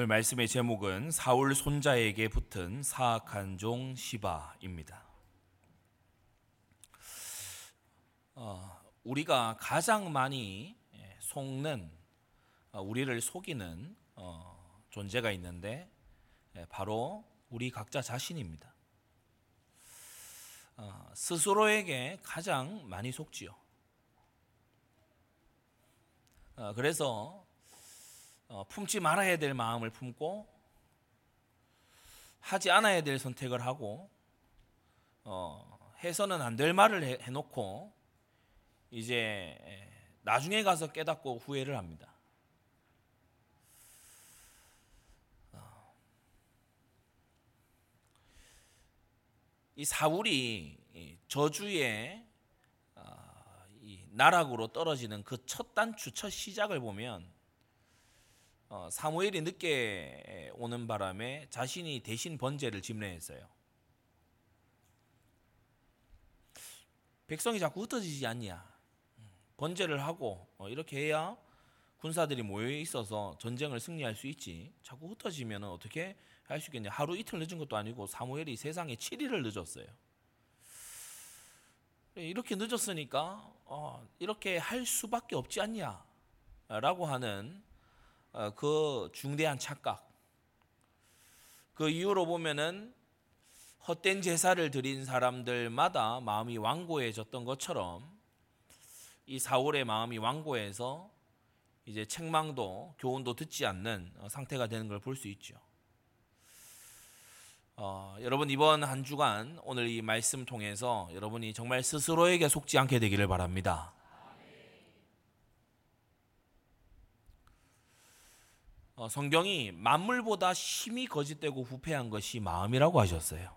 오늘 말씀의 제목은 사울 손자에게 붙은 사악한 종 시바입니다. 어, 우리가 가장 많이 예, 속는 어, 우리를 속이는 어, 존재가 있는데 예, 바로 우리 각자 자신입니다. 어, 스스로에게 가장 많이 속지요. 어, 그래서 어, 품지 말아야 될 마음을 품고 하지 않아야 될 선택을 하고 어, 해서는 안 될 말을 해, 해놓고 이제 나중에 가서 깨닫고 후회를 합니다. 어, 이 사울이 저주의 어, 나락으로 떨어지는 그 첫 단추, 첫 시작을 보면 어, 사무엘이 늦게 오는 바람에 자신이 대신 번제를 집례했어요. 백성이 자꾸 흩어지지 않냐? 번제를 하고 어, 이렇게 해야 군사들이 모여 있어서 전쟁을 승리할 수 있지. 자꾸 흩어지면 어떻게 할 수 있겠냐? 하루 이틀 늦은 것도 아니고 사무엘이 세상에 7일을 늦었어요. 이렇게 늦었으니까 어, 이렇게 할 수밖에 없지 않냐라고 하는 어, 그 중대한 착각. 그 이유로 보면은 헛된 제사를 드린 사람들마다 마음이 완고해졌던 것처럼 이 사울의 마음이 완고해서 이제 책망도 교훈도 듣지 않는 어, 상태가 되는 걸 볼 수 있죠. 어, 여러분 이번 한 주간 오늘 이 말씀 통해서 여러분이 정말 스스로에게 속지 않게 되기를 바랍니다. 성경이 만물보다 심히 거짓되고 부패한 것이 마음이라고 하셨어요.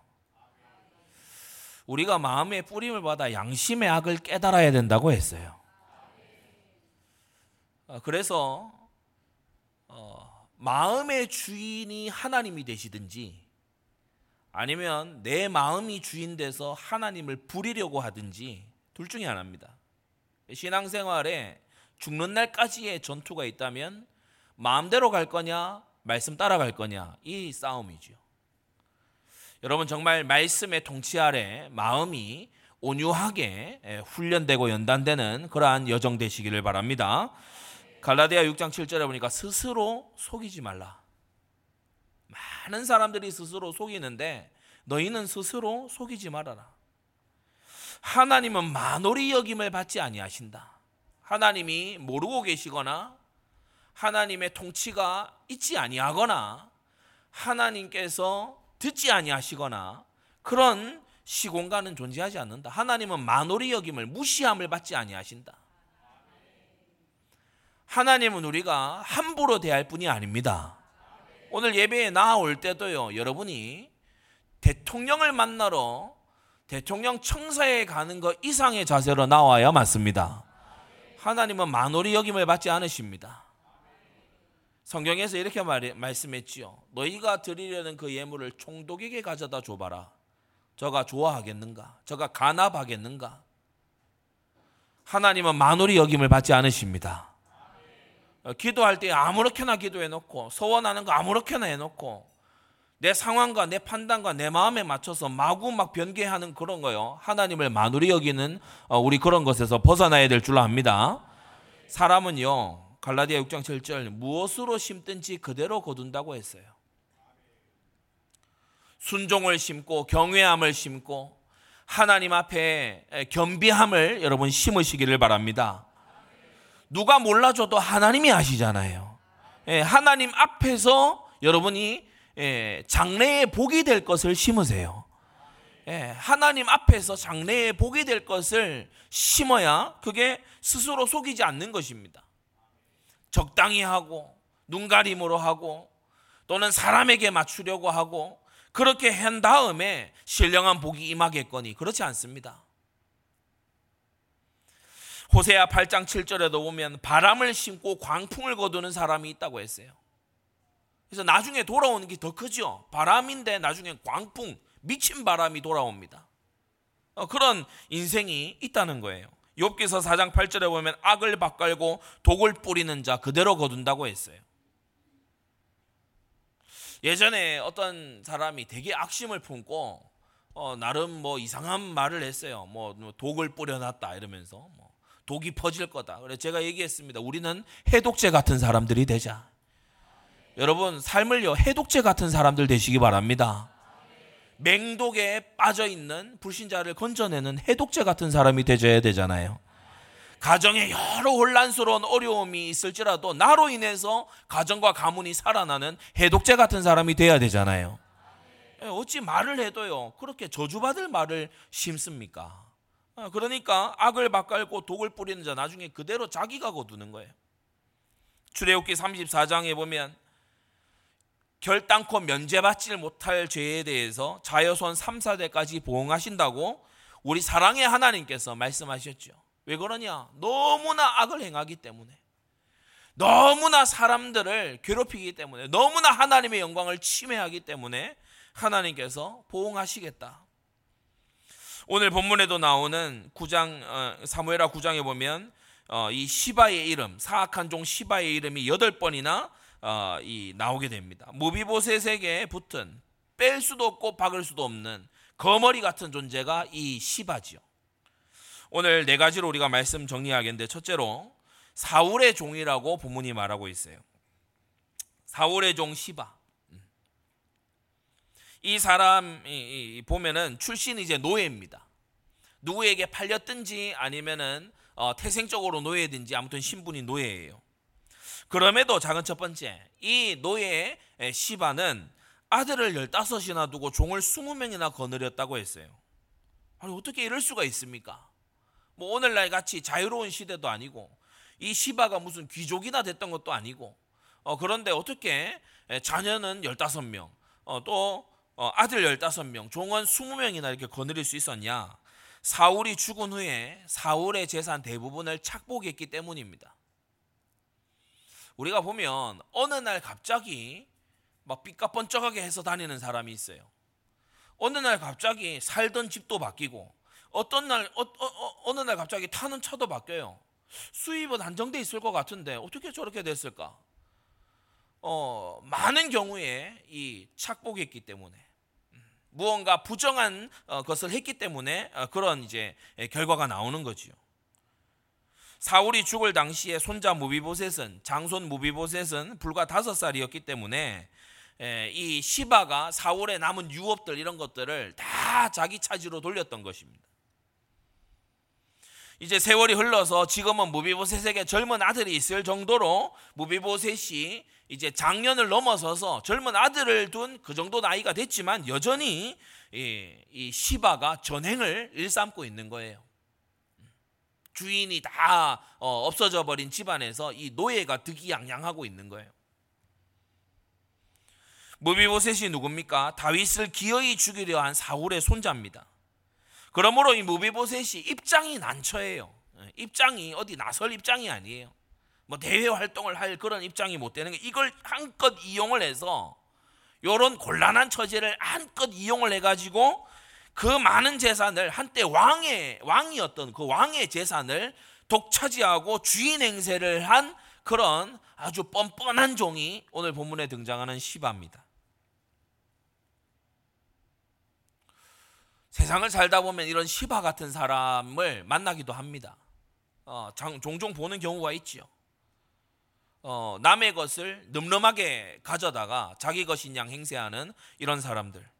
우리가 마음의 뿌림을 받아 양심의 악을 깨달아야 된다고 했어요. 어, 그래서 어, 마음의 주인이 하나님이 되시든지 아니면 내 마음이 주인 돼서 하나님을 부리려고 하든지 둘 중에 하나입니다. 신앙생활에 죽는 날까지의 전투가 있다면 마음대로 갈 거냐, 말씀 따라갈 거냐, 이 싸움이죠. 여러분 정말 말씀의 통치 아래 마음이 온유하게 예, 훈련되고 연단되는 그러한 여정 되시기를 바랍니다. 갈라디아 6장 7절에 보니까 스스로 속이지 말라. 많은 사람들이 스스로 속이는데 너희는 스스로 속이지 말아라. 하나님은 만홀히 여김을 받지 아니하신다. 하나님이 모르고 계시거나 하나님의 통치가 있지 아니하거나 하나님께서 듣지 아니하시거나 그런 시공간은 존재하지 않는다. 하나님은 만홀히 여김을 무시함을 받지 아니하신다. 하나님은 우리가 함부로 대할 뿐이 아닙니다. 오늘 예배에 나올 때도요. 여러분이 대통령을 만나러 대통령 청사에 가는 것 이상의 자세로 나와야 맞습니다. 하나님은 만홀히 여김을 받지 않으십니다. 성경에서 이렇게 말, 말씀했지요. 너희가 드리려는 그 예물을 총독에게 가져다 줘봐라. 저가 좋아하겠는가? 저가 간합하겠는가? 하나님은 만홀히 여김을 받지 않으십니다. 어, 기도할 때 아무렇게나 기도해 놓고 소원하는 거 아무렇게나 해 놓고 내 상황과 내 판단과 내 마음에 맞춰서 마구 막 변개하는 그런 거요. 하나님을 만홀히 여기는 어, 우리 그런 것에서 벗어나야 될 줄 압니다. 사람은요. 갈라디아 6장 7절 무엇으로 심든지 그대로 거둔다고 했어요. 순종을 심고 경외함을 심고 하나님 앞에 겸비함을 여러분 심으시기를 바랍니다. 누가 몰라줘도 하나님이 아시잖아요. 예, 하나님 앞에서 여러분이 예, 장래에 복이 될 것을 심으세요. 예, 하나님 앞에서 장래에 복이 될 것을 심어야 그게 스스로 속이지 않는 것입니다. 적당히 하고 눈가림으로 하고 또는 사람에게 맞추려고 하고 그렇게 한 다음에 신령한 복이 임하겠거니 그렇지 않습니다. 호세아 8장 7절에도 보면 바람을 심고 광풍을 거두는 사람이 있다고 했어요. 그래서 나중에 돌아오는 게 더 크죠. 바람인데 나중에 광풍, 미친 바람이 돌아옵니다. 어, 그런 인생이 있다는 거예요. 욥기서 4장 8절에 보면 악을 바깔고 독을 뿌리는 자 그대로 거둔다고 했어요. 예전에 어떤 사람이 되게 악심을 품고 어, 나름 뭐 이상한 말을 했어요. 뭐, 뭐 독을 뿌려놨다 이러면서 뭐 독이 퍼질 거다. 그래 제가 얘기했습니다. 우리는 해독제 같은 사람들이 되자. 여러분 삶을요 해독제 같은 사람들 되시기 바랍니다. 맹독에 빠져 있는 불신자를 건져내는 해독제 같은 사람이 되셔야 되잖아요. 가정에 여러 혼란스러운 어려움이 있을지라도 나로 인해서 가정과 가문이 살아나는 해독제 같은 사람이 돼야 되잖아요. 예, 어찌 말을 해도요 그렇게 저주받을 말을 심습니까? 아, 그러니까 악을 바깔고 독을 뿌리는 자 나중에 그대로 자기가 거두는 거예요. 출애굽기 34장에 보면 결단코 면제받지 못할 죄에 대해서 자여손 3, 4대까지 보응하신다고 우리 사랑의 하나님께서 말씀하셨죠. 왜 그러냐? 너무나 악을 행하기 때문에. 너무나 사람들을 괴롭히기 때문에. 너무나 하나님의 영광을 침해하기 때문에 하나님께서 보응하시겠다. 오늘 본문에도 나오는 9장 어, 사무엘하 9장에 보면 어, 이 시바의 이름 사악한 종 시바의 이름이 여덟 번이나 어, 이 나오게 됩니다. 무비보셋에게 붙은 뺄 수도 없고 박을 수도 없는 거머리 같은 존재가 이 시바지요. 오늘 네 가지로 우리가 말씀 정리하겠는데 첫째로 사울의 종이라고 본문이 말하고 있어요. 사울의 종 시바. 이 사람이 보면은 출신이 이제 노예입니다. 누구에게 팔렸든지 아니면은 어, 태생적으로 노예든지 아무튼 신분이 노예예요. 그럼에도 작은 첫 번째 이 노예 시바는 아들을 15이나 두고 종을 20명이나 거느렸다고 했어요. 아니 어떻게 이럴 수가 있습니까? 뭐 오늘날 같이 자유로운 시대도 아니고 이 시바가 무슨 귀족이나 됐던 것도 아니고 어, 그런데 어떻게 자녀는 15명 어, 또 어, 아들 15명, 종은 20명이나 이렇게 거느릴 수 있었냐? 사울이 죽은 후에 사울의 재산 대부분을 착복했기 때문입니다. 우리가 보면 어느 날 갑자기 막 삐까뻔쩍하게 해서 다니는 사람이 있어요. 어느 날 갑자기 살던 집도 바뀌고 어떤 날 어, 어, 어 느 날 갑자기 타는 차도 바뀌어요. 수입은 안정돼 있을 것 같은데 어떻게 저렇게 됐을까? 어, 많은 경우에 이 착복했기 때문에 무언가 부정한 어, 것을 했기 때문에 어, 그런 이제 결과가 나오는 거지요. 사울이 죽을 당시에 손자 무비보셋은 장손 무비보셋은 불과 다섯 살이었기 때문에 이 시바가 사울의 남은 유업들 이런 것들을 다 자기 차지로 돌렸던 것입니다. 이제 세월이 흘러서 지금은 무비보셋에게 젊은 아들이 있을 정도로 무비보셋이 이제 장년을 넘어서서 젊은 아들을 둔 그 정도 나이가 됐지만 여전히 이, 이 시바가 전행을 일삼고 있는 거예요. 주인이 다 어, 없어져 버린 집안에서 이 노예가 득이양양하고 있는 거예요. 무비보셋이 누굽니까? 다윗을 기어이 죽이려 한 사울의 손자입니다. 그러므로 이 무비보셋이 입장이 난처해요. 예, 입장이 어디 나설 입장이 아니에요. 뭐 대외 활동을 할 그런 입장이 못 되는 게 이걸 한껏 이용을 해서 이런 곤란한 처지를 한껏 이용을 해가지고 그 많은 재산을 한때 왕의 왕이었던 그 왕의 재산을 독차지하고 주인 행세를 한 그런 아주 뻔뻔한 종이 오늘 본문에 등장하는 시바입니다. 세상을 살다 보면 이런 시바 같은 사람을 만나기도 합니다. 어, 장, 종종 보는 경우가 있지요. 어, 남의 것을 늠름하게 가져다가 자기 것인 양 행세하는 이런 사람들.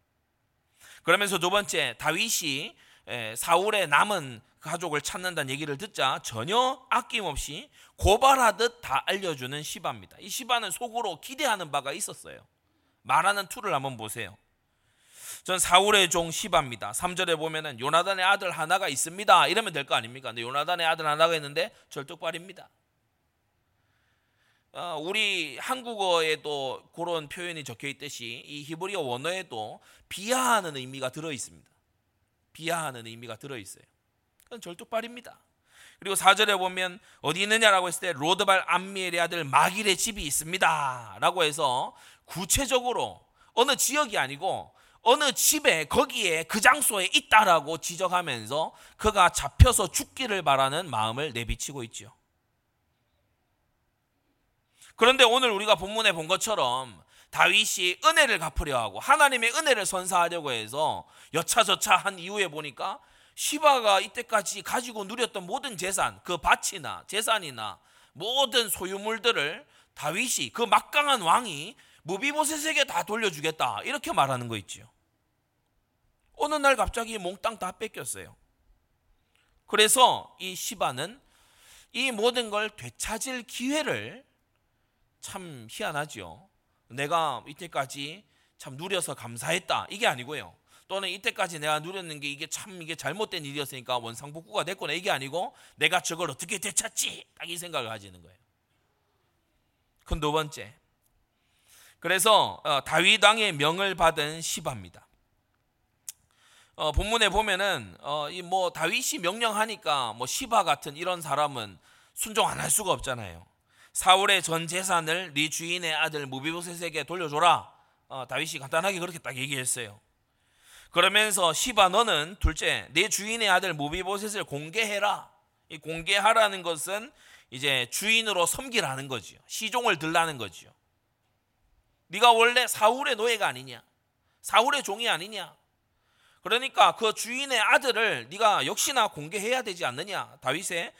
그러면서 두 번째 다윗이 사울의 남은 가족을 찾는다는 얘기를 듣자 전혀 아낌없이 고발하듯 다 알려주는 시바입니다. 이 시바는 속으로 기대하는 바가 있었어요. 말하는 투를 한번 보세요. 전 사울의 종 시바입니다. 3절에 보면은 요나단의 아들 하나가 있습니다. 이러면 될 거 아닙니까? 근데 요나단의 아들 하나가 있는데 절뚝발입니다. 어, 우리 한국어에도 그런 표현이 적혀 있듯이 이 히브리어 원어에도 비하하는 의미가 들어 있습니다. 비하하는 의미가 들어 있어요. 그건 절뚝발입니다. 그리고 4절에 보면 어디 있느냐라고 했을 때 로드발 암미엘의 아들 마길의 집이 있습니다라고 해서 구체적으로 어느 지역이 아니고 어느 집에 거기에 그 장소에 있다라고 지적하면서 그가 잡혀서 죽기를 바라는 마음을 내비치고 있죠. 그런데 오늘 우리가 본문에 본 것처럼 다윗이 은혜를 갚으려 하고 하나님의 은혜를 선사하려고 해서 여차저차 한 이후에 보니까 시바가 이때까지 가지고 누렸던 모든 재산, 그 밭이나 재산이나 모든 소유물들을 다윗이 그 막강한 왕이 무비보셋에게 다 돌려주겠다 이렇게 말하는 거 있지요. 어느 날 갑자기 몽땅 다 뺏겼어요. 그래서 이 시바는 이 모든 걸 되찾을 기회를 참 희한하지요. 내가 이때까지 참 누려서 감사했다 이게 아니고요. 또는 이때까지 내가 누렸는 게 이게 참 이게 잘못된 일이었으니까 원상복구가 됐구나 이게 아니고 내가 저걸 어떻게 되찾지 딱 이 생각을 가지는 거예요. 그 두 번째. 그래서 어, 다윗 왕의 명을 받은 시바입니다. 어, 본문에 보면은 어, 이 뭐 다윗이 명령하니까 뭐 시바 같은 이런 사람은 순종 안 할 수가 없잖아요. 사울의 전 재산을 네 주인의 아들 무비보셋에게 돌려줘라. 어, 다윗이 간단하게 그렇게 딱 얘기했어요. 그러면서 시바 너는 둘째 내 주인의 아들 무비보셋을 공개해라. 이 공개하라는 것은 이제 주인으로 섬기라는 거지요. 시종을 들라는 거지요. 네가 원래 사울의 노예가 아니냐? 사울의 종이 아니냐? 그러니까 그 주인의 아들을 네가 역시나 공개해야 되지 않느냐? 다윗의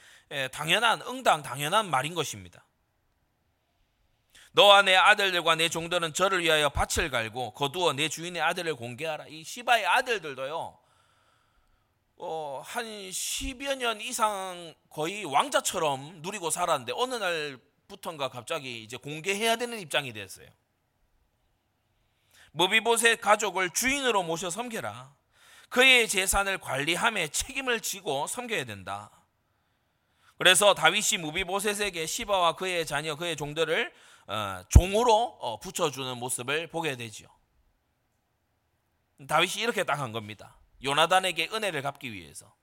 당연한 응당 당연한 말인 것입니다. 너와 내 아들들과 내 종들은 저를 위하여 밭을 갈고 거두어 내 주인의 아들을 공개하라. 이 시바의 아들들도요. 어, 한 10여 년 이상 거의 왕자처럼 누리고 살았는데 어느 날부턴가 갑자기 이제 공개해야 되는 입장이 됐어요. 모비보셋 가족을 주인으로 모셔 섬겨라. 그의 재산을 관리함에 책임을 지고 섬겨야 된다. 그래서 다윗이 무비보셋에게 시바와 그의 자녀 그의 종들을 어, 종으로 어, 붙여주는 모습을 보게 되죠. 다윗이 이렇게 딱 한 겁니다. 요나단에게 은혜를 갚기 위해서.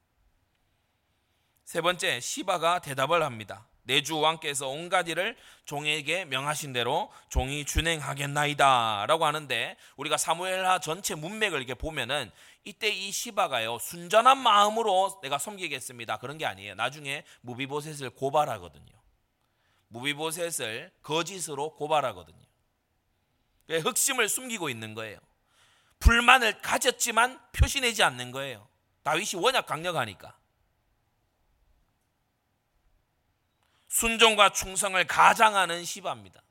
세 번째 시바가 대답을 합니다. 내주 왕께서 온갖 일을 종에게 명하신 대로 종이 준행하겠나이다라고 하는데 우리가 사무엘하 전체 문맥을 이렇게 보면은 이때 이 시바가요 순전한 마음으로 내가 섬기겠습니다 그런 게 아니에요. 나중에 무비보셋을 고발하거든요. 무비보셋을 거짓으로 고발하거든요. 흑심을 숨기고 있는 거예요. 불만을 가졌지만 표시내지 않는 거예요. 다윗이 워낙 강력하니까. 순종과 충성을 가장하는 시바입니다.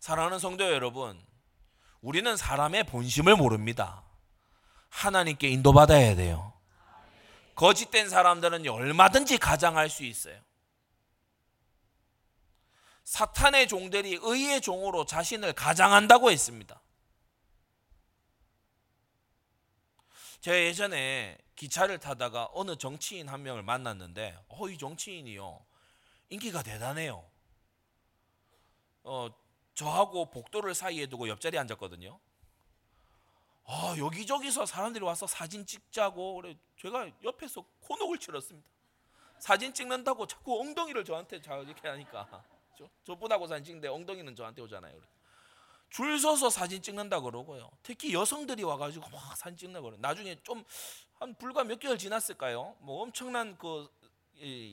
사랑하는 성도 여러분, 우리는 사람의 본심을 모릅니다. 하나님께 인도받아야 돼요. 거짓된 사람들은 얼마든지 가장할 수 있어요. 사탄의 종들이 의의 종으로 자신을 가장한다고 했습니다. 제가 예전에 기차를 타다가 어느 정치인 한 명을 만났는데, 어, 이 정치인이요. 인기가 대단해요. 어, 저하고 복도를 사이에 두고 옆자리에 앉았거든요. 아, 여기저기서 사람들이 와서 사진 찍자고 그래 제가 옆에서 코녹을 치렀습니다. 사진 찍는다고 자꾸 엉덩이를 저한테 이렇게 하니까 저, 저분하고 사진 찍는데 엉덩이는 저한테 오잖아요. 줄 서서 사진 찍는다 그러고요. 특히 여성들이 와가지고 막 사진 찍는 거예요. 나중에 좀 한 불과 몇 개월 지났을까요? 뭐 엄청난 그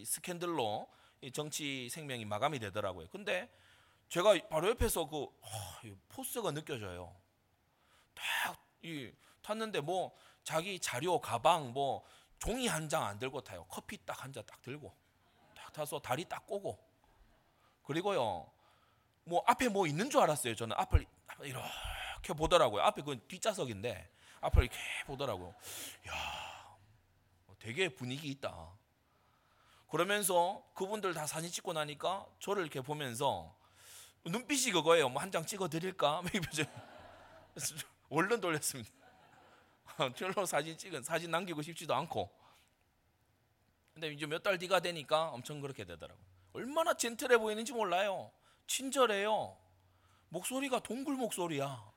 스캔들로 정치 생명이 마감이 되더라고요. 근데 제가 바로 옆에서 그 어, 포스가 느껴져요. 딱 이 탔는데 뭐 자기 자료 가방 뭐 종이 한 장 안 들고 타요. 커피 딱 한 잔 딱 들고 딱 타서 다리 딱 꼬고 그리고요 뭐 앞에 뭐 있는 줄 알았어요. 저는 앞을 이렇게 보더라고요. 앞에 그 뒷좌석인데 앞을 이렇게 보더라고요. 야, 되게 분위기 있다. 그러면서 그분들 다 사진 찍고 나니까 저를 이렇게 보면서 눈빛이 그거예요. 뭐 한 장 찍어 드릴까? 얼른 돌렸습니다. 별로 사진 찍은 사진 남기고 싶지도 않고. 근데 이제 몇 달 뒤가 되니까 엄청 그렇게 되더라고요. 얼마나 젠틀해 보이는지 몰라요. 친절해요. 목소리가 동굴 목소리야.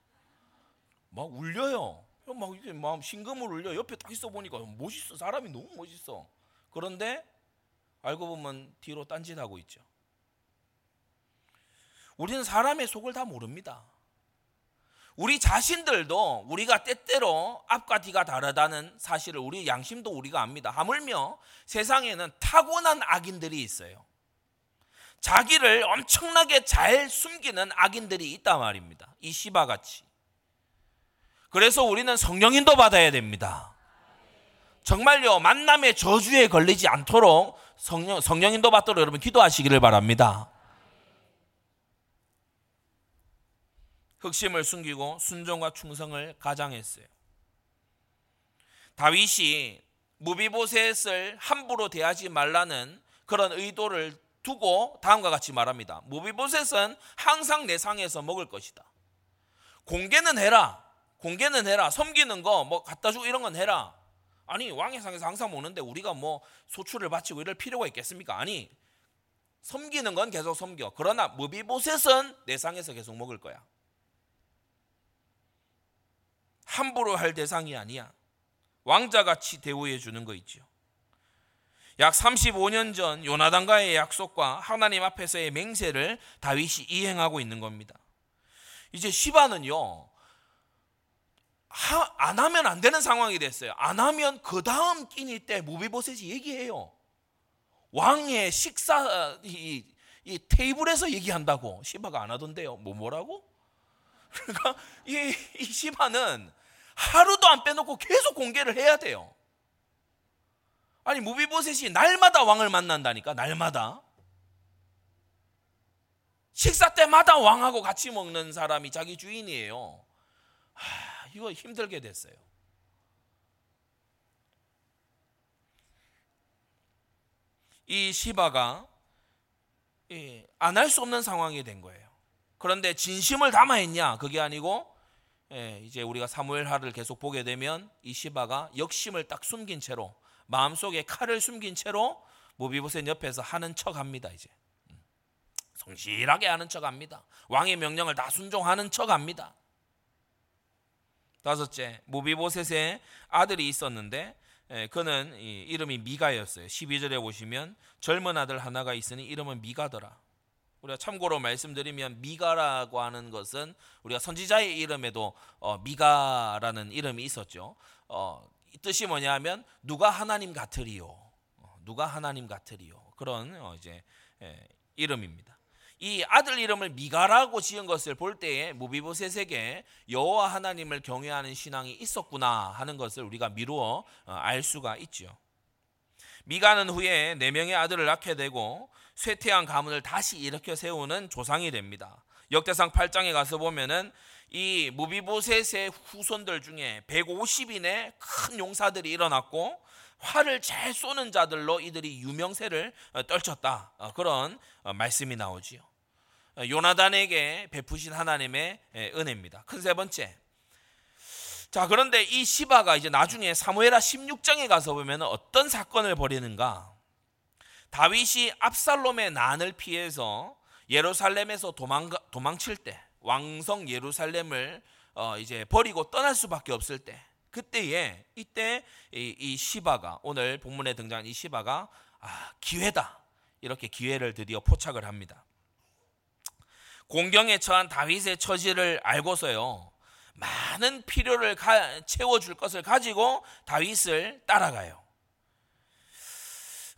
막 울려요. 막 이게 막 심금을 울려. 옆에 딱 있어 보니까 멋있어. 사람이 너무 멋있어. 그런데 알고 보면 뒤로 딴짓하고 있죠. 우리는 사람의 속을 다 모릅니다. 우리 자신들도 우리가 때때로 앞과 뒤가 다르다는 사실을 우리 양심도 우리가 압니다. 하물며 세상에는 타고난 악인들이 있어요. 자기를 엄청나게 잘 숨기는 악인들이 있단 말입니다. 이 시바 같이. 그래서 우리는 성령인도 받아야 됩니다. 정말요 만남의 저주에 걸리지 않도록 성령 성령인도 받도록 여러분 기도하시기를 바랍니다. 흑심을 숨기고 순종과 충성을 가장했어요. 다윗이 무비보셋을 함부로 대하지 말라는 그런 의도를 두고 다음과 같이 말합니다. 무비보셋은 항상 내 상에서 먹을 것이다. 공개는 해라. 공개는 해라. 섬기는 거 뭐 갖다 주고 이런 건 해라. 아니 왕의 상에서 항상 먹는데 우리가 뭐 소출을 바치고 이럴 필요가 있겠습니까? 아니 섬기는 건 계속 섬겨. 그러나 무비보셋은 내 상에서 계속 먹을 거야. 함부로 할 대상이 아니야. 왕자같이 대우해 주는 거 있죠. 약 35년 전 요나단과의 약속과 하나님 앞에서의 맹세를 다윗이 이행하고 있는 겁니다. 이제 시바는요. 하, 안 하면 안 되는 상황이 됐어요. 안 하면 그 다음 끼니 때 무비보셋이 얘기해요. 왕의 식사 이, 이 테이블에서 얘기한다고 시바가 안 하던데요. 뭐 뭐라고? 그러니까 이, 이 시바는 하루도 안 빼놓고 계속 공개를 해야 돼요. 아니 무비보셋이 날마다 왕을 만난다니까 날마다 식사 때마다 왕하고 같이 먹는 사람이 자기 주인이에요. 하, 이거 힘들게 됐어요. 이 시바가 안 할 수 없는 상황이 된 거예요. 그런데 진심을 담아했냐? 그게 아니고 예, 이제 우리가 사무엘하를 계속 보게 되면 이 시바가 역심을 딱 숨긴 채로 마음속에 칼을 숨긴 채로 모비보셋 옆에서 하는 척합니다 이제 음. 성실하게 하는 척합니다. 왕의 명령을 다 순종하는 척합니다. 다섯째 모비보셋의 아들이 있었는데 예, 그는 이름이 미가였어요. 12절에 보시면 젊은 아들 하나가 있으니 이름은 미가더라. 우리가 참고로 말씀드리면 미가라고 하는 것은 우리가 선지자의 이름에도 어, 미가라는 이름이 있었죠. 어, 뜻이 뭐냐면 누가 하나님 같으리요. 어, 누가 하나님 같으리요. 그런 어, 이제 예, 이름입니다. 이 아들 이름을 미가라고 지은 것을 볼 때에 무비보셋에게 여호와 하나님을 경외하는 신앙이 있었구나 하는 것을 우리가 미루어 어, 알 수가 있죠. 미가는 후에 네 명의 아들을 낳게 되고 쇠퇴한 가문을 다시 일으켜 세우는 조상이 됩니다. 역대상 8장에 가서 보면은 이 무비보셋의 후손들 중에 150인의 큰 용사들이 일어났고 활을 잘 쏘는 자들로 이들이 유명세를 어, 떨쳤다. 어, 그런 어, 말씀이 나오지요. 요나단에게 베푸신 하나님의 은혜입니다. 큰 세 번째. 자, 그런데 이 시바가 이제 나중에 사무엘하 16장에 가서 보면 어떤 사건을 벌이는가? 다윗이 압살롬의 난을 피해서 예루살렘에서 도망 도망칠 때 왕성 예루살렘을 어 이제 버리고 떠날 수밖에 없을 때 그때에 이때 이, 이 시바가 오늘 본문에 등장한 이 시바가 아, 기회다 이렇게 기회를 드디어 포착을 합니다. 공경에 처한 다윗의 처지를 알고서요 많은 필요를 채워줄 것을 가지고 다윗을 따라가요.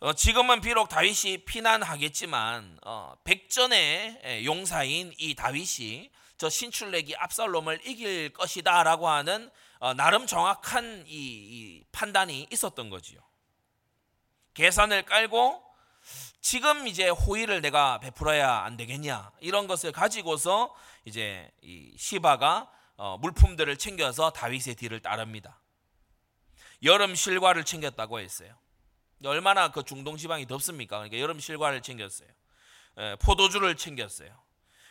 어, 지금은 비록 다윗이 피난하겠지만 어, 백전의 용사인 이 다윗이 저 신출내기 압살롬을 이길 것이다라고 하는 어, 나름 정확한 이, 이 판단이 있었던 거지요. 계산을 깔고 지금 이제 호의를 내가 베풀어야 안 되겠냐 이런 것을 가지고서 이제 이 시바가 어, 물품들을 챙겨서 다윗의 뒤를 따릅니다. 여름 실과를 챙겼다고 했어요. 얼마나 그 중동 지방이 덥습니까? 그러니까 여름 실과를 챙겼어요. 에, 포도주를 챙겼어요.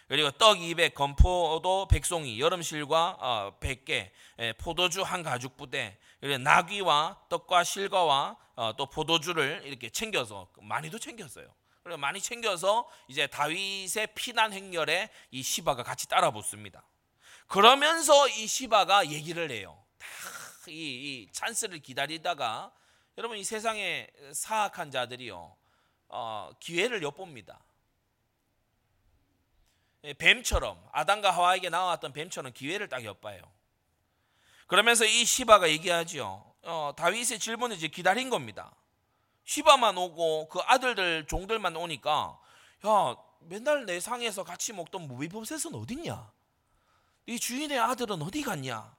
그리고 떡 200, 건포도 백송이, 여름 실과 어, 100개, 에, 포도주 한 가죽 부대, 그리고 나귀와 떡과 실과와 어, 또 포도주를 이렇게 챙겨서 많이도 챙겼어요. 그리고 많이 챙겨서 이제 다윗의 피난 행렬에 이 시바가 같이 따라 붙습니다. 그러면서 이 시바가 얘기를 해요. 이, 이 찬스를 기다리다가 여러분 이 세상에 사악한 자들이요 어, 기회를 엿봅니다. 예, 뱀처럼 아담과 하와에게 나왔던 뱀처럼 기회를 딱 엿봐요. 그러면서 이 시바가 얘기하죠. 어, 다윗의 질문을 이제 기다린 겁니다. 시바만 오고 그 아들들 종들만 오니까 야 맨날 내 상에서 같이 먹던 무비보셋은 어딨냐? 이 주인의 아들은 어디 갔냐?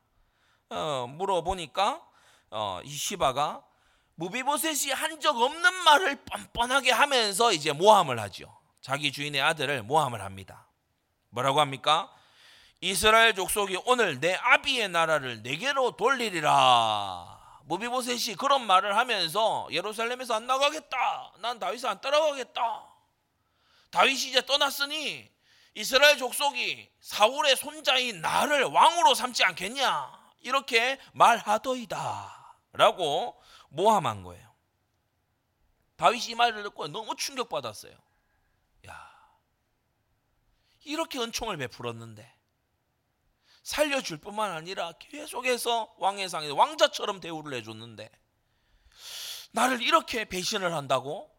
어, 물어보니까 어, 이 시바가 무비보셋이 한 적 없는 말을 뻔뻔하게 하면서 이제 모함을 하죠. 자기 주인의 아들을 모함을 합니다. 뭐라고 합니까? 이스라엘 족속이 오늘 내 아비의 나라를 내게로 돌리리라. 무비보셋이 그런 말을 하면서 예루살렘에서 안 나가겠다. 난 다윗을 안 따라가겠다. 다윗이 이제 떠났으니 이스라엘 족속이 사울의 손자인 나를 왕으로 삼지 않겠냐? 이렇게 말하더이다. 라고 모함한 거예요. 다윗이 이 말을 듣고 너무 충격받았어요. 야, 이렇게 은총을 베풀었는데 살려줄 뿐만 아니라 계속해서 왕의 상에 왕자처럼 대우를 해줬는데 나를 이렇게 배신을 한다고?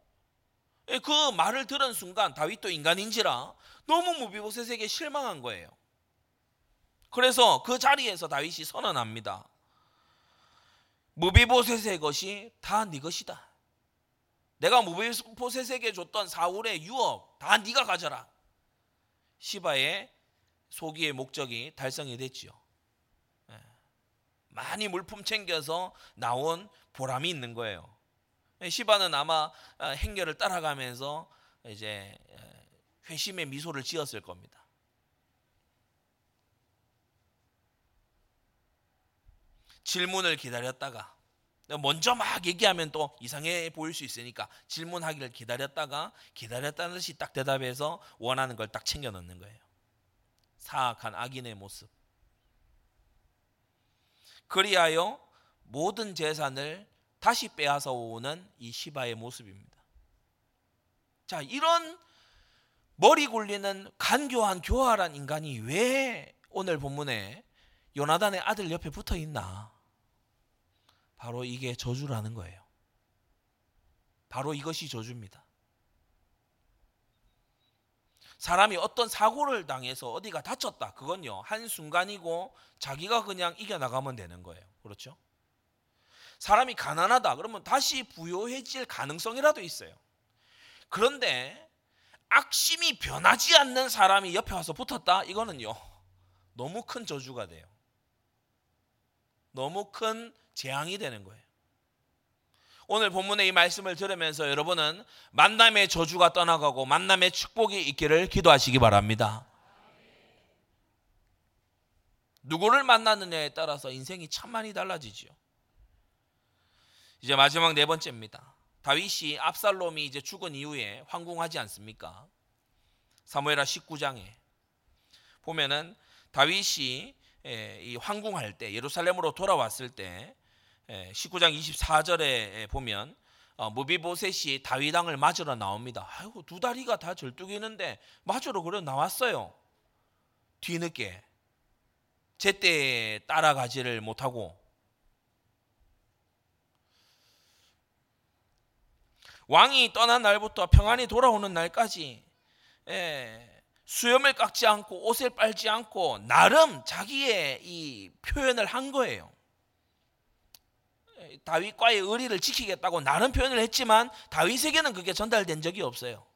예, 그 말을 들은 순간 다윗도 인간인지라 너무 무비보셋에게 실망한 거예요. 그래서 그 자리에서 다윗이 선언합니다. 무비보셋의 것이 다 네 것이다. 내가 무비보셋에게 줬던 사울의 유업 다 네가 가져라. 시바의 소기의 목적이 달성이 됐지요. 예. 많이 물품 챙겨서 나온 보람이 있는 거예요. 예, 시바는 아마 어, 행렬을 따라가면서 이제 예, 회심의 미소를 지었을 겁니다. 질문을 기다렸다가 먼저 막 얘기하면 또 이상해 보일 수 있으니까 질문하기를 기다렸다가 기다렸다는 듯이 딱 대답해서 원하는 걸 딱 챙겨 넣는 거예요. 사악한 악인의 모습. 그리하여 모든 재산을 다시 빼앗아 오는 이 시바의 모습입니다. 자, 이런 머리 굴리는 간교한 교활한 인간이 왜 오늘 본문에 요나단의 아들 옆에 붙어 있나? 바로 이게 저주라는 거예요. 바로 이것이 저주입니다. 사람이 어떤 사고를 당해서 어디가 다쳤다. 그건요, 한순간이고 자기가 그냥 이겨나가면 되는 거예요. 그렇죠? 사람이 가난하다. 그러면 다시 부유해질 가능성이라도 있어요. 그런데 악심이 변하지 않는 사람이 옆에 와서 붙었다. 이거는요, 너무 큰 저주가 돼요. 너무 큰 재앙이 되는 거예요. 오늘 본문의 이 말씀을 들으면서 여러분은 만남의 저주가 떠나가고 만남의 축복이 있기를 기도하시기 바랍니다. 누구를 만나느냐에 따라서 인생이 참 많이 달라지죠. 이제 마지막 네 번째입니다. 다윗이 압살롬이 이제 죽은 이후에 황궁하지 않습니까? 사무엘하 19장에 보면은 다윗이 이 황궁할 때 예루살렘으로 돌아왔을 때 19장 24절에 보면 어, 무비보셋이 다윗 왕을 맞으러 나옵니다. 아이고 두 다리가 다 절뚝이는데 맞으러 그래 나왔어요. 뒤늦게 제때 따라가지를 못하고 왕이 떠난 날부터 평안히 돌아오는 날까지 예, 수염을 깎지 않고 옷을 빨지 않고 나름 자기의 이 표현을 한 거예요. 다윗과의 의리를 지키겠다고 나름 표현을 했지만 다윗에게는 그게 전달된 적이 없어요.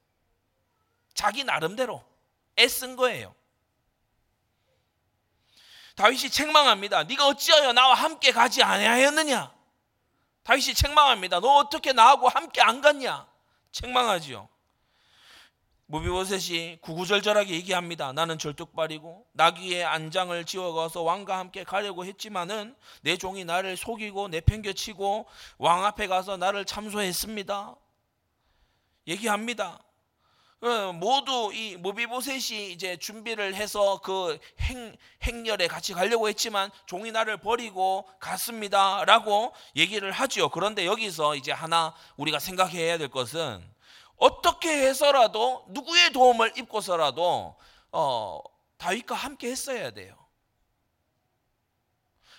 자기 나름대로 애쓴 거예요. 다윗이 책망합니다. 네가 어찌하여 나와 함께 가지 아니하였느냐? 다윗이 책망합니다. 너 어떻게 나하고 함께 안 갔냐? 책망하지요. 무비보셋이 구구절절하게 얘기합니다. 나는 절뚝발이고 나귀의 안장을 지어가서 왕과 함께 가려고 했지만은 내 종이 나를 속이고 내팽겨치고 왕 앞에 가서 나를 참소했습니다. 얘기합니다. 어, 모두 이 무비보셋이 이제 준비를 해서 그 행, 행렬에 같이 가려고 했지만 종이 나를 버리고 갔습니다라고 얘기를 하지요. 그런데 여기서 이제 하나 우리가 생각해야 될 것은 어떻게 해서라도 누구의 도움을 입고서라도 어, 다윗과 함께 했어야 돼요.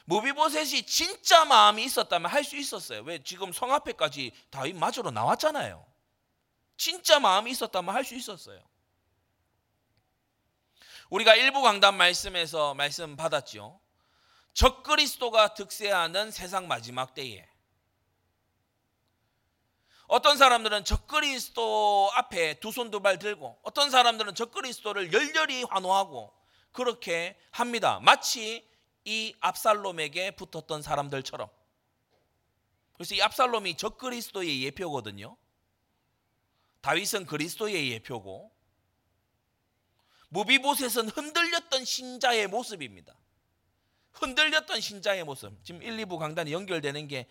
무비보셋이 진짜 마음이 있었다면 할 수 있었어요. 왜 지금 성 앞에까지 다윗 맞으러 나왔잖아요. 진짜 마음이 있었다면 할 수 있었어요. 우리가 일부 강단 말씀에서 말씀 받았죠. 적그리스도가 득세하는 세상 마지막 때에 어떤 사람들은 적그리스도 앞에 두 손 두 발 들고 어떤 사람들은 적그리스도를 열렬히 환호하고 그렇게 합니다. 마치 이 압살롬에게 붙었던 사람들처럼. 그래서 이 압살롬이 적그리스도의 예표거든요. 다윗은 그리스도의 예표고 무비보셋은 흔들렸던 신자의 모습입니다. 흔들렸던 신자의 모습. 지금 1, 2부 강단이 연결되는 게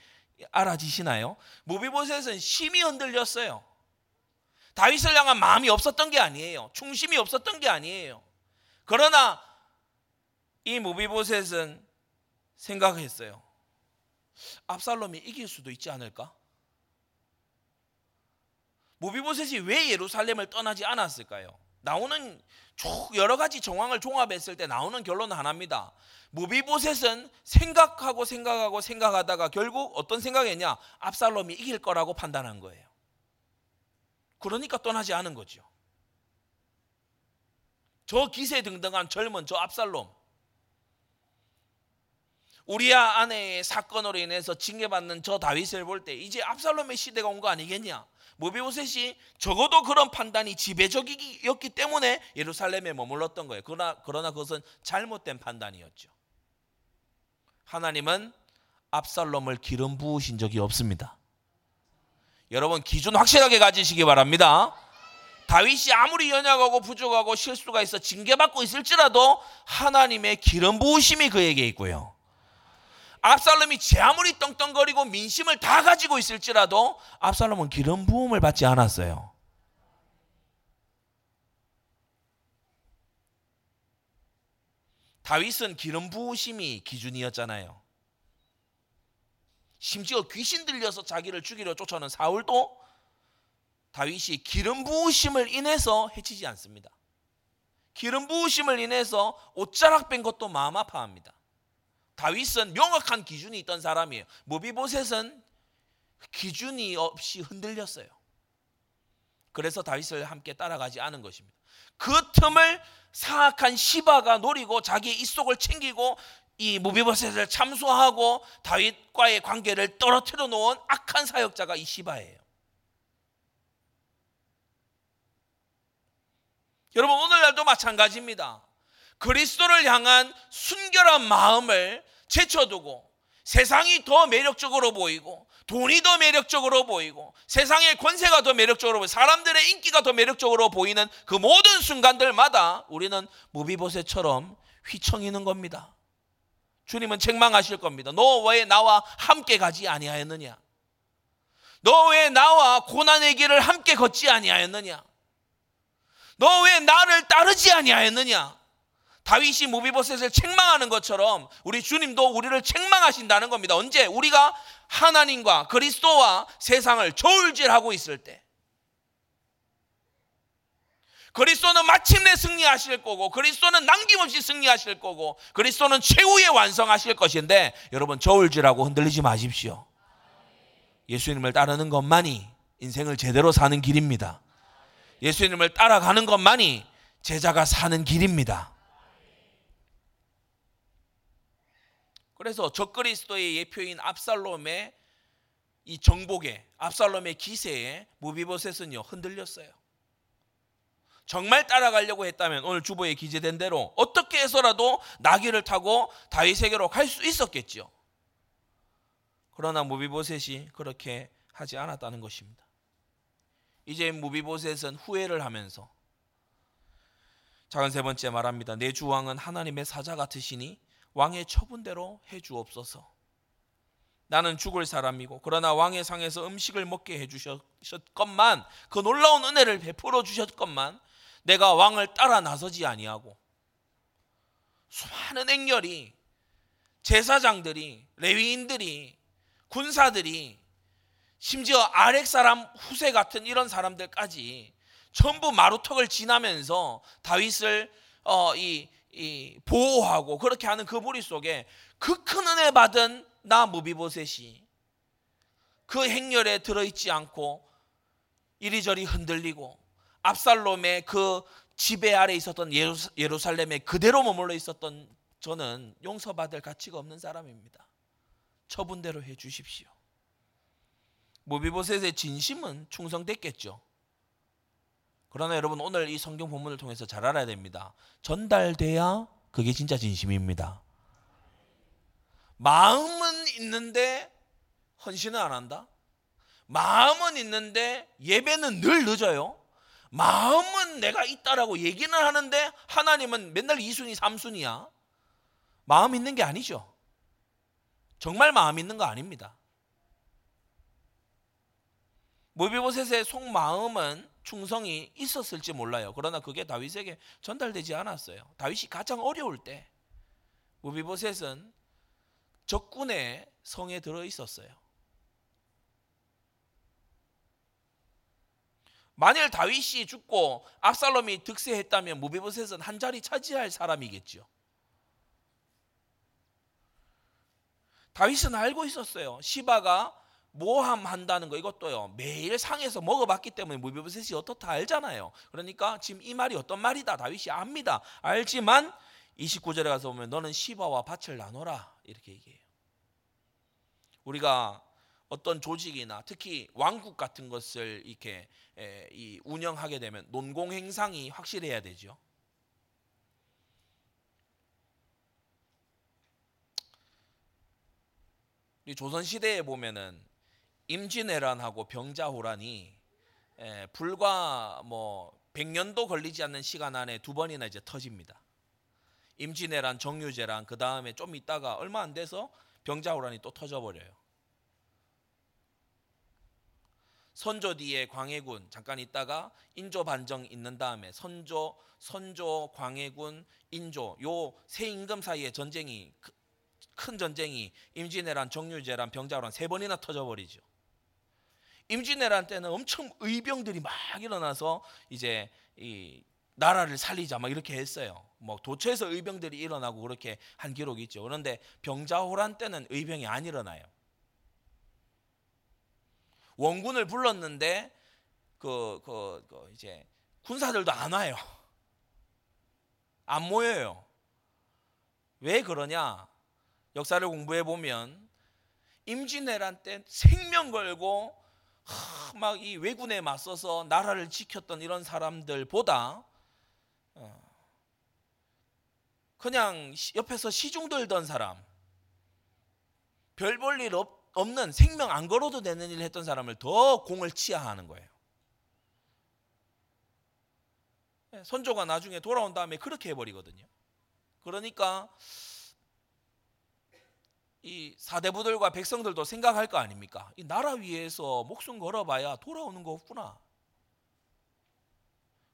알아지시나요? 무비보셋은 심히 흔들렸어요. 다윗을 향한 마음이 없었던 게 아니에요. 충심이 없었던 게 아니에요. 그러나 이 무비보셋은 생각했어요. 압살롬이 이길 수도 있지 않을까? 무비보셋이 왜 예루살렘을 떠나지 않았을까요? 나오는 여러 가지 정황을 종합했을 때 나오는 결론은 하나입니다. 무비보셋은 생각하고 생각하고 생각하다가 결국 어떤 생각했냐? 압살롬이 이길 거라고 판단한 거예요. 그러니까 떠나지 않은 거죠. 저 기세등등한 젊은 저 압살롬. 우리아 아내의 사건으로 인해서 징계받는 저 다윗을 볼 때 이제 압살롬의 시대가 온 거 아니겠냐? 모비보셋이 적어도 그런 판단이 지배적이었기 때문에 예루살렘에 머물렀던 거예요. 그러나 그러나 그것은 잘못된 판단이었죠. 하나님은 압살롬을 기름 부으신 적이 없습니다. 여러분 기준 확실하게 가지시기 바랍니다. 다윗이 아무리 연약하고 부족하고 실수가 있어 징계받고 있을지라도 하나님의 기름 부으심이 그에게 있고요. 압살롬이 제 아무리 떵떵거리고 민심을 다 가지고 있을지라도 압살롬은 기름 부음을 받지 않았어요. 다윗은 기름 부으심이 기준이었잖아요. 심지어 귀신 들려서 자기를 죽이려 쫓아오는 사울도 다윗이 기름 부으심을 인해서 해치지 않습니다. 기름 부으심을 인해서 옷자락 뺀 것도 마음 아파합니다. 다윗은 명확한 기준이 있던 사람이에요. 모비보셋은 기준이 없이 흔들렸어요. 그래서 다윗을 함께 따라가지 않은 것입니다. 그 틈을 사악한 시바가 노리고 자기의 입속을 챙기고 이 무비보셋을 참수하고 다윗과의 관계를 떨어뜨려 놓은 악한 사역자가 이 시바예요. 여러분 오늘날도 마찬가지입니다. 그리스도를 향한 순결한 마음을 제쳐두고 세상이 더 매력적으로 보이고 돈이 더 매력적으로 보이고 세상의 권세가 더 매력적으로 보이고 사람들의 인기가 더 매력적으로 보이는 그 모든 순간들마다 우리는 무비보셋처럼 휘청이는 겁니다. 주님은 책망하실 겁니다. 너 왜 나와 함께 가지 아니하였느냐? 너 왜 나와 고난의 길을 함께 걷지 아니하였느냐? 너 왜 나를 따르지 아니하였느냐? 다윗이 무비보셋을 책망하는 것처럼 우리 주님도 우리를 책망하신다는 겁니다. 언제 우리가 하나님과 그리스도와 세상을 저울질하고 있을 때 그리스도는 마침내 승리하실 거고 그리스도는 남김없이 승리하실 거고 그리스도는 최후에 완성하실 것인데 여러분 저울질하고 흔들리지 마십시오. 예수님을 따르는 것만이 인생을 제대로 사는 길입니다. 예수님을 따라가는 것만이 제자가 사는 길입니다. 그래서 적그리스도의 예표인 압살롬의 이 정복에 압살롬의 기세에 무비보셋은요 흔들렸어요. 정말 따라가려고 했다면 오늘 주보에 기재된 대로 어떻게 해서라도 나귀를 타고 다윗에게로 갈 수 있었겠지요. 그러나 무비보셋이 그렇게 하지 않았다는 것입니다. 이제 무비보셋은 후회를 하면서 작은 세 번째 말합니다. 내 주왕은 하나님의 사자 같으시니 왕의 처분대로 해 주옵소서. 나는 죽을 사람이고 그러나 왕의 상에서 음식을 먹게 해 주셨건만 그 놀라운 은혜를 베풀어 주셨건만 내가 왕을 따라 나서지 아니하고 수많은 행렬이 제사장들이 레위인들이 군사들이 심지어 아렉 사람 후세 같은 이런 사람들까지 전부 마루턱을 지나면서 다윗을 어, 이, 이 보호하고 그렇게 하는 그 무리 속에 그 큰 은혜 받은 나 무비보셋이 그 행렬에 들어있지 않고 이리저리 흔들리고 압살롬의 그 지배 아래 있었던 예루살렘에 그대로 머물러 있었던 저는 용서받을 가치가 없는 사람입니다. 처분대로 해 주십시오. 무비보셋의 진심은 충성됐겠죠. 그러나 여러분 오늘 이 성경 본문을 통해서 잘 알아야 됩니다. 전달돼야 그게 진짜 진심입니다. 마음은 있는데 헌신은 안 한다. 마음은 있는데 예배는 늘 늦어요. 마음은 내가 있다라고 얘기는 하는데 하나님은 맨날 2순위, 3순위야. 마음 있는 게 아니죠. 정말 마음 있는 거 아닙니다. 모비보셋의 속마음은 충성이 있었을지 몰라요. 그러나 그게 다윗에게 전달되지 않았어요. 다윗이 가장 어려울 때 모비보셋은 적군의 성에 들어 있었어요. 만일 다윗이 죽고 압살롬이 득세했다면 무비보셋은 한 자리 차지할 사람이겠죠. 다윗은 알고 있었어요. 시바가 모함한다는 거 이것도요. 매일 상에서 먹어봤기 때문에 무비보셋이 어떻다 알잖아요. 그러니까 지금 이 말이 어떤 말이다 다윗이 압니다. 알지만 29절에 가서 보면 너는 시바와 밭을 나눠라 이렇게 얘기해요. 우리가 어떤 조직이나 특히 왕국 같은 것을 이렇게 운영하게 되면 논공 행상이 확실해야 되죠. 조선 시대에 보면은 임진왜란하고 병자호란이 불과 뭐 100년도 걸리지 않는 시간 안에 두 번이나 이제 터집니다. 임진왜란, 정유재란 그 다음에 좀 있다가 얼마 안 돼서 병자호란이 또 터져버려요. 선조 뒤에 광해군 잠깐 있다가 인조 반정 있는 다음에 선조, 선조, 광해군, 인조 요 세 임금 사이에 전쟁이 큰 전쟁이 임진왜란, 정유재란, 병자호란 세 번이나 터져버리죠. 임진왜란 때는 엄청 의병들이 막 일어나서 이제 이 나라를 살리자 막 이렇게 했어요. 뭐 도처에서 의병들이 일어나고 그렇게 한 기록이 있죠. 그런데 병자호란 때는 의병이 안 일어나요. 원군을 불렀는데 그, 그, 그 이제 군사들도 안 와요. 안 모여요. 왜 그러냐? 역사를 공부해 보면 임진왜란 때 생명 걸고 막 이 왜군에 맞서서 나라를 지켰던 이런 사람들보다 어, 그냥 옆에서 시중 들던 사람, 별 볼 일 없는 생명 안 걸어도 되는 일 했던 사람을 더 공을 치하하는 거예요. 예, 선조가 나중에 돌아온 다음에 그렇게 해버리거든요. 그러니까 이 사대부들과 백성들도 생각할 거 아닙니까? 이 나라 위에서 목숨 걸어봐야 돌아오는 거 없구나.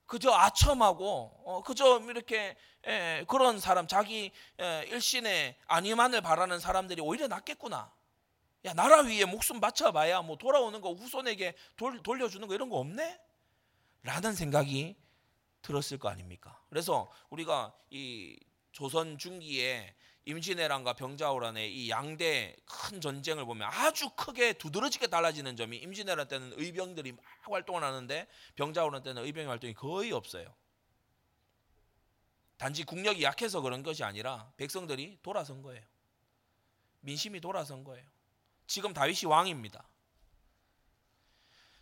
그저 아첨하고 어, 그저 이렇게 에, 그런 사람 자기 에, 일신의 안위만을 바라는 사람들이 오히려 낫겠구나. 야 나라 위에 목숨 바쳐봐야 뭐 돌아오는 거 후손에게 돌, 돌려주는 거 이런 거 없네? 라는 생각이 들었을 거 아닙니까? 그래서 우리가 이 조선 중기에 임진왜란과 병자호란의 이 양대 큰 전쟁을 보면 아주 크게 두드러지게 달라지는 점이 임진왜란 때는 의병들이 막 활동을 하는데 병자호란 때는 의병의 활동이 거의 없어요. 단지 국력이 약해서 그런 것이 아니라 백성들이 돌아선 거예요. 민심이 돌아선 거예요. 지금 다윗이 왕입니다.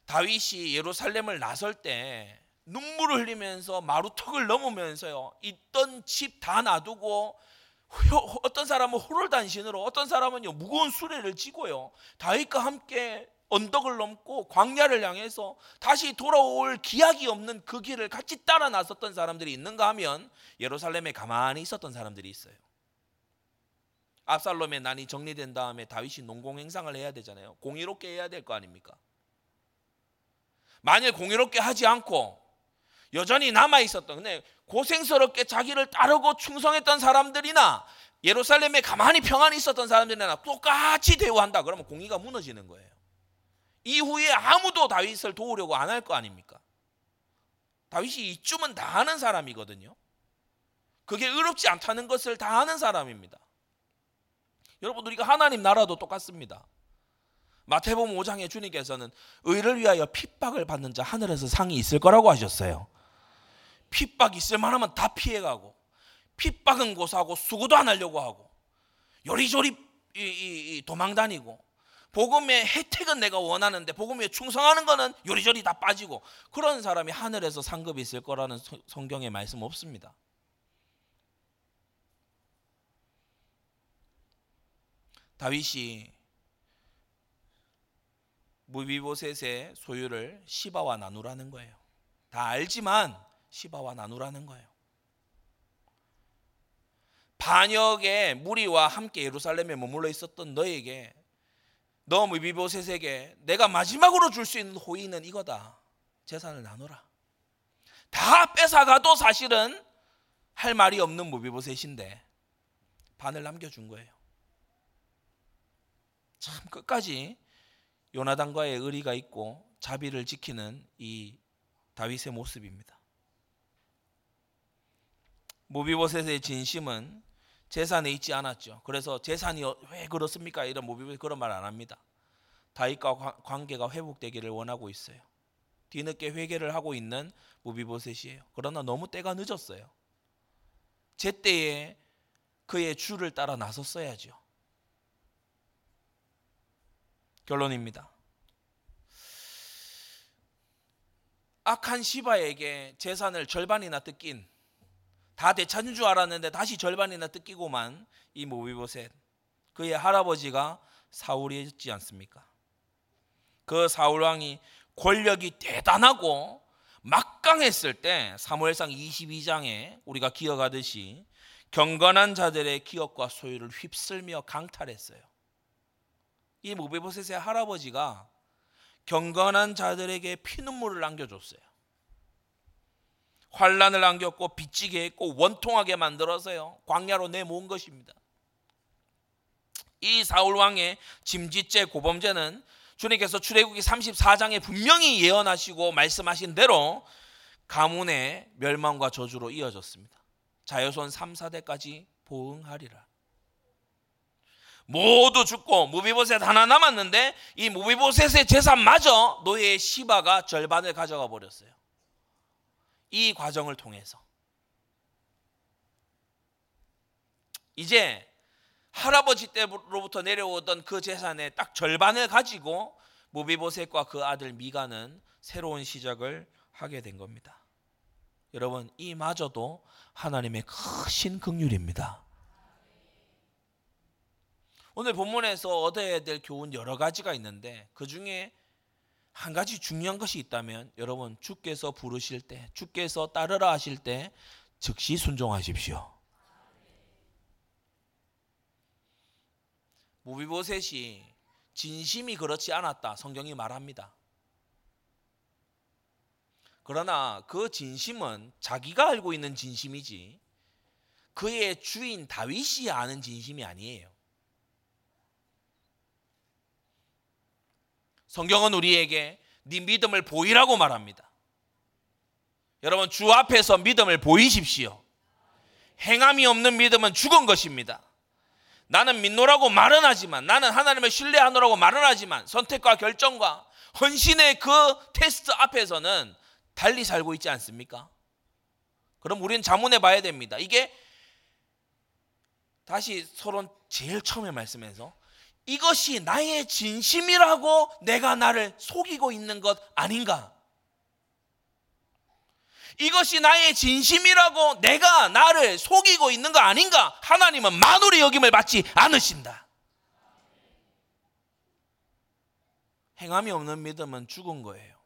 다윗이 예루살렘을 나설 때 눈물을 흘리면서 마루턱을 넘으면서요. 있던 집 다 놔두고 어떤 사람은 호롤단신으로 어떤 사람은요 무거운 수레를 지고요 다윗과 함께 언덕을 넘고 광야를 향해서 다시 돌아올 기약이 없는 그 길을 같이 따라 나섰던 사람들이 있는가 하면 예루살렘에 가만히 있었던 사람들이 있어요. 압살롬의 난이 정리된 다음에 다윗이 농공 행상을 해야 되잖아요. 공의롭게 해야 될 거 아닙니까? 만일 공의롭게 하지 않고 여전히 남아 있었던 근데 고생스럽게 자기를 따르고 충성했던 사람들이나 예루살렘에 가만히 평안히 있었던 사람들이나 똑같이 대우한다 그러면 공의가 무너지는 거예요. 이후에 아무도 다윗을 도우려고 안 할 거 아닙니까? 다윗이 이쯤은 다 아는 사람이거든요. 그게 의롭지 않다는 것을 다 아는 사람입니다. 여러분 우리가 하나님 나라도 똑같습니다. 마태복음 5장에 주님께서는 의를 위하여 핍박을 받는 자 하늘에서 상이 있을 거라고 하셨어요. 핍박 있을 만하면 다 피해가고 핍박은 고사하고 수고도 안 하려고 하고 요리조리 도망다니고 복음의 혜택은 내가 원하는데 복음에 충성하는 거는 요리조리 다 빠지고 그런 사람이 하늘에서 상급이 있을 거라는 성경의 말씀 없습니다. 다윗이 무비보셋의 소유를 시바와 나누라는 거예요. 다 알지만 시바와 나누라는 거예요. 반역의 무리와 함께 예루살렘에 머물러 있었던 너에게 너 무비보셋에게 내가 마지막으로 줄 수 있는 호의는 이거다. 재산을 나누라. 다 뺏어가도 사실은 할 말이 없는 무비보셋인데 반을 남겨준 거예요. 참 끝까지 요나단과의 의리가 있고 자비를 지키는 이 다윗의 모습입니다. 모비보셋의 진심은 재산에 있지 않았죠. 그래서 재산이 왜 그렇습니까? 이런 모비보셋 그런 말 안 합니다. 다윗과 관계가 회복되기를 원하고 있어요. 뒤늦게 회개를 하고 있는 모비보셋이에요. 그러나 너무 때가 늦었어요. 제 때에 그의 주를 따라 나섰어야죠. 결론입니다. 악한 시바에게 재산을 절반이나 뜯긴 다 되찾은 줄 알았는데 다시 절반이나 뜯기고만 이 모비보셋 그의 할아버지가 사울이었지 않습니까? 그 사울 왕이 권력이 대단하고 막강했을 때 사무엘상 22장에 우리가 기억하듯이 경건한 자들의 기업과 소유를 휩쓸며 강탈했어요. 이 모베보셋의 할아버지가 경건한 자들에게 피눈물을 남겨줬어요. 환란을 안겼고 빚지게 했고 원통하게 만들어서요 광야로 내모은 것입니다. 이 사울 왕의 짐짓죄 고범죄는 주님께서 출애굽기 34장에 분명히 예언하시고 말씀하신 대로 가문의 멸망과 저주로 이어졌습니다. 자여손 3, 4대까지 보응하리라. 모두 죽고 무비보셋 하나 남았는데 이 무비보셋의 재산마저 노예의 시바가 절반을 가져가 버렸어요. 이 과정을 통해서 이제 할아버지 때로부터 내려오던 그 재산의 딱 절반을 가지고 무비보셋과 그 아들 미가는 새로운 시작을 하게 된 겁니다. 여러분 이마저도 하나님의 크신 긍휼입니다. 오늘 본문에서 얻어야 될 교훈 여러 가지가 있는데 그 중에 한 가지 중요한 것이 있다면 여러분 주께서 부르실 때 주께서 따르라 하실 때 즉시 순종하십시오. 무비보셋이 진심이 그렇지 않았다 성경이 말합니다. 그러나 그 진심은 자기가 알고 있는 진심이지 그의 주인 다윗이 아는 진심이 아니에요. 성경은 우리에게 네 믿음을 보이라고 말합니다. 여러분 주 앞에서 믿음을 보이십시오. 행함이 없는 믿음은 죽은 것입니다. 나는 믿노라고 말은 하지만 나는 하나님을 신뢰하노라고 말은 하지만 선택과 결정과 헌신의 그 테스트 앞에서는 달리 살고 있지 않습니까? 그럼 우리는 자문해 봐야 됩니다. 이게 다시 서론 제일 처음에 말씀해서 이것이 나의 진심이라고 내가 나를 속이고 있는 것 아닌가? 이것이 나의 진심이라고 내가 나를 속이고 있는 거 아닌가? 하나님은 만월의 여김을 받지 않으신다. 행함이 없는 믿음은 죽은 거예요.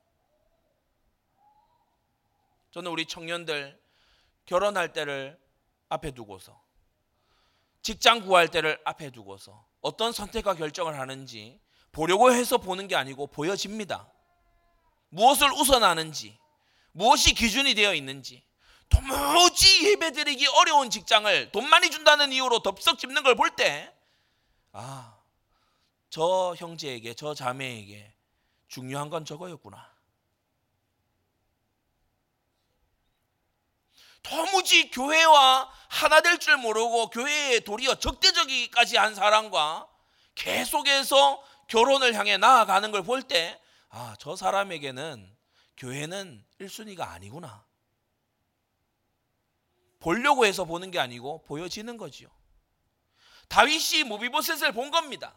저는 우리 청년들 결혼할 때를 앞에 두고서 직장 구할 때를 앞에 두고서 어떤 선택과 결정을 하는지 보려고 해서 보는 게 아니고 보여집니다. 무엇을 우선하는지, 무엇이 기준이 되어 있는지, 도무지 예배드리기 어려운 직장을 돈 많이 준다는 이유로 덥석 집는 걸 볼 때, 아, 저 형제에게, 저 자매에게 중요한 건 저거였구나. 도무지 교회와 하나 될 줄 모르고 교회에 도리어 적대적이까지 한 사람과 계속해서 결혼을 향해 나아가는 걸 볼 때, 아, 저 사람에게는 교회는 1순위가 아니구나. 보려고 해서 보는 게 아니고 보여지는 거지요. 다윗이 무비보셋을 본 겁니다.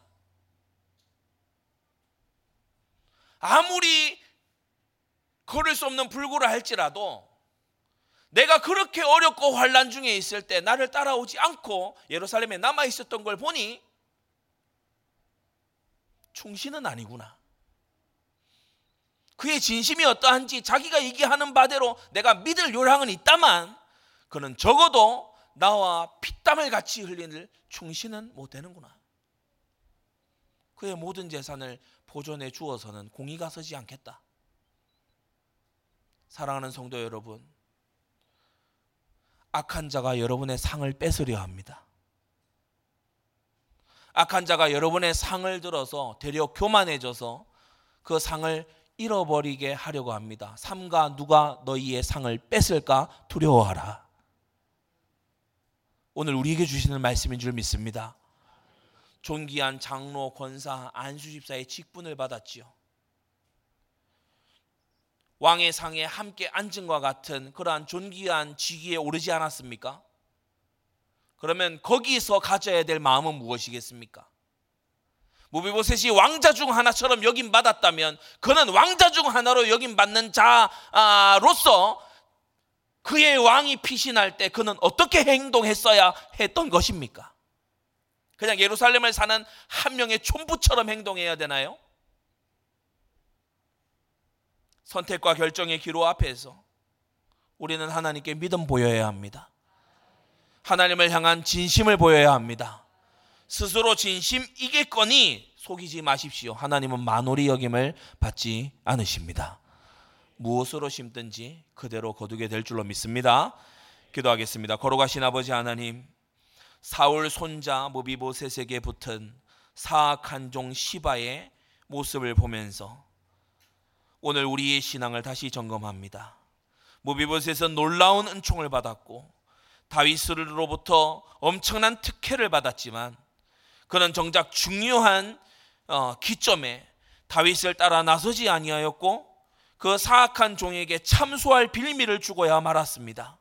아무리 걸을 수 없는 불구를 할지라도 내가 그렇게 어렵고 환란 중에 있을 때 나를 따라오지 않고 예루살렘에 남아 있었던 걸 보니 충신은 아니구나. 그의 진심이 어떠한지 자기가 얘기하는 바대로 내가 믿을 요량은 있다만 그는 적어도 나와 피땀을 같이 흘리는 충신은 못 되는구나. 그의 모든 재산을 보존해 주어서는 공의가 서지 않겠다. 사랑하는 성도 여러분, 악한 자가 여러분의 상을 뺏으려 합니다. 악한 자가 여러분의 상을 들어서 되려 교만해져서 그 상을 잃어버리게 하려고 합니다. 삼가 누가 너희의 상을 뺏을까 두려워하라. 오늘 우리에게 주시는 말씀인 줄 믿습니다. 존귀한 장로, 권사, 안수집사의 직분을 받았지요. 왕의 상에 함께 앉은과 같은 그러한 존귀한 직위에 오르지 않았습니까? 그러면 거기서 가져야 될 마음은 무엇이겠습니까? 무비보셋이 왕자 중 하나처럼 여김 받았다면 그는 왕자 중 하나로 여김 받는 자로서 그의 왕이 피신할 때 그는 어떻게 행동했어야 했던 것입니까? 그냥 예루살렘을 사는 한 명의 촌부처럼 행동해야 되나요? 선택과 결정의 기로 앞에서 우리는 하나님께 믿음 보여야 합니다. 하나님을 향한 진심을 보여야 합니다. 스스로 진심이겠거니 속이지 마십시오. 하나님은 만홀이 여김을 받지 않으십니다. 무엇으로 심든지 그대로 거두게 될 줄로 믿습니다. 기도하겠습니다. 걸어가신 아버지 하나님, 사울 손자 모비보셋에게 붙은 사악한 종 시바의 모습을 보면서 오늘 우리의 신앙을 다시 점검합니다. 모비보셋은 놀라운 은총을 받았고 다윗으로부터 엄청난 특혜를 받았지만 그는 정작 중요한 어, 기점에 다윗을 따라 나서지 아니하였고 그 사악한 종에게 참소할 빌미를 주고야 말았습니다.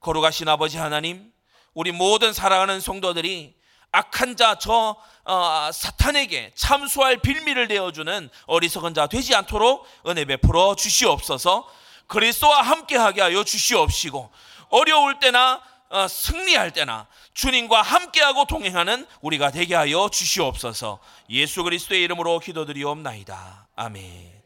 거룩하신 아버지 하나님, 우리 모든 사랑하는 성도들이 악한 자 저 어, 사탄에게 참소할 빌미를 내어주는 어리석은 자 되지 않도록 은혜 베풀어 주시옵소서. 그리스도와 함께하게 하여 주시옵시고 어려울 때나 어, 승리할 때나 주님과 함께하고 동행하는 우리가 되게 하여 주시옵소서. 예수 그리스도의 이름으로 기도드리옵나이다. 아멘.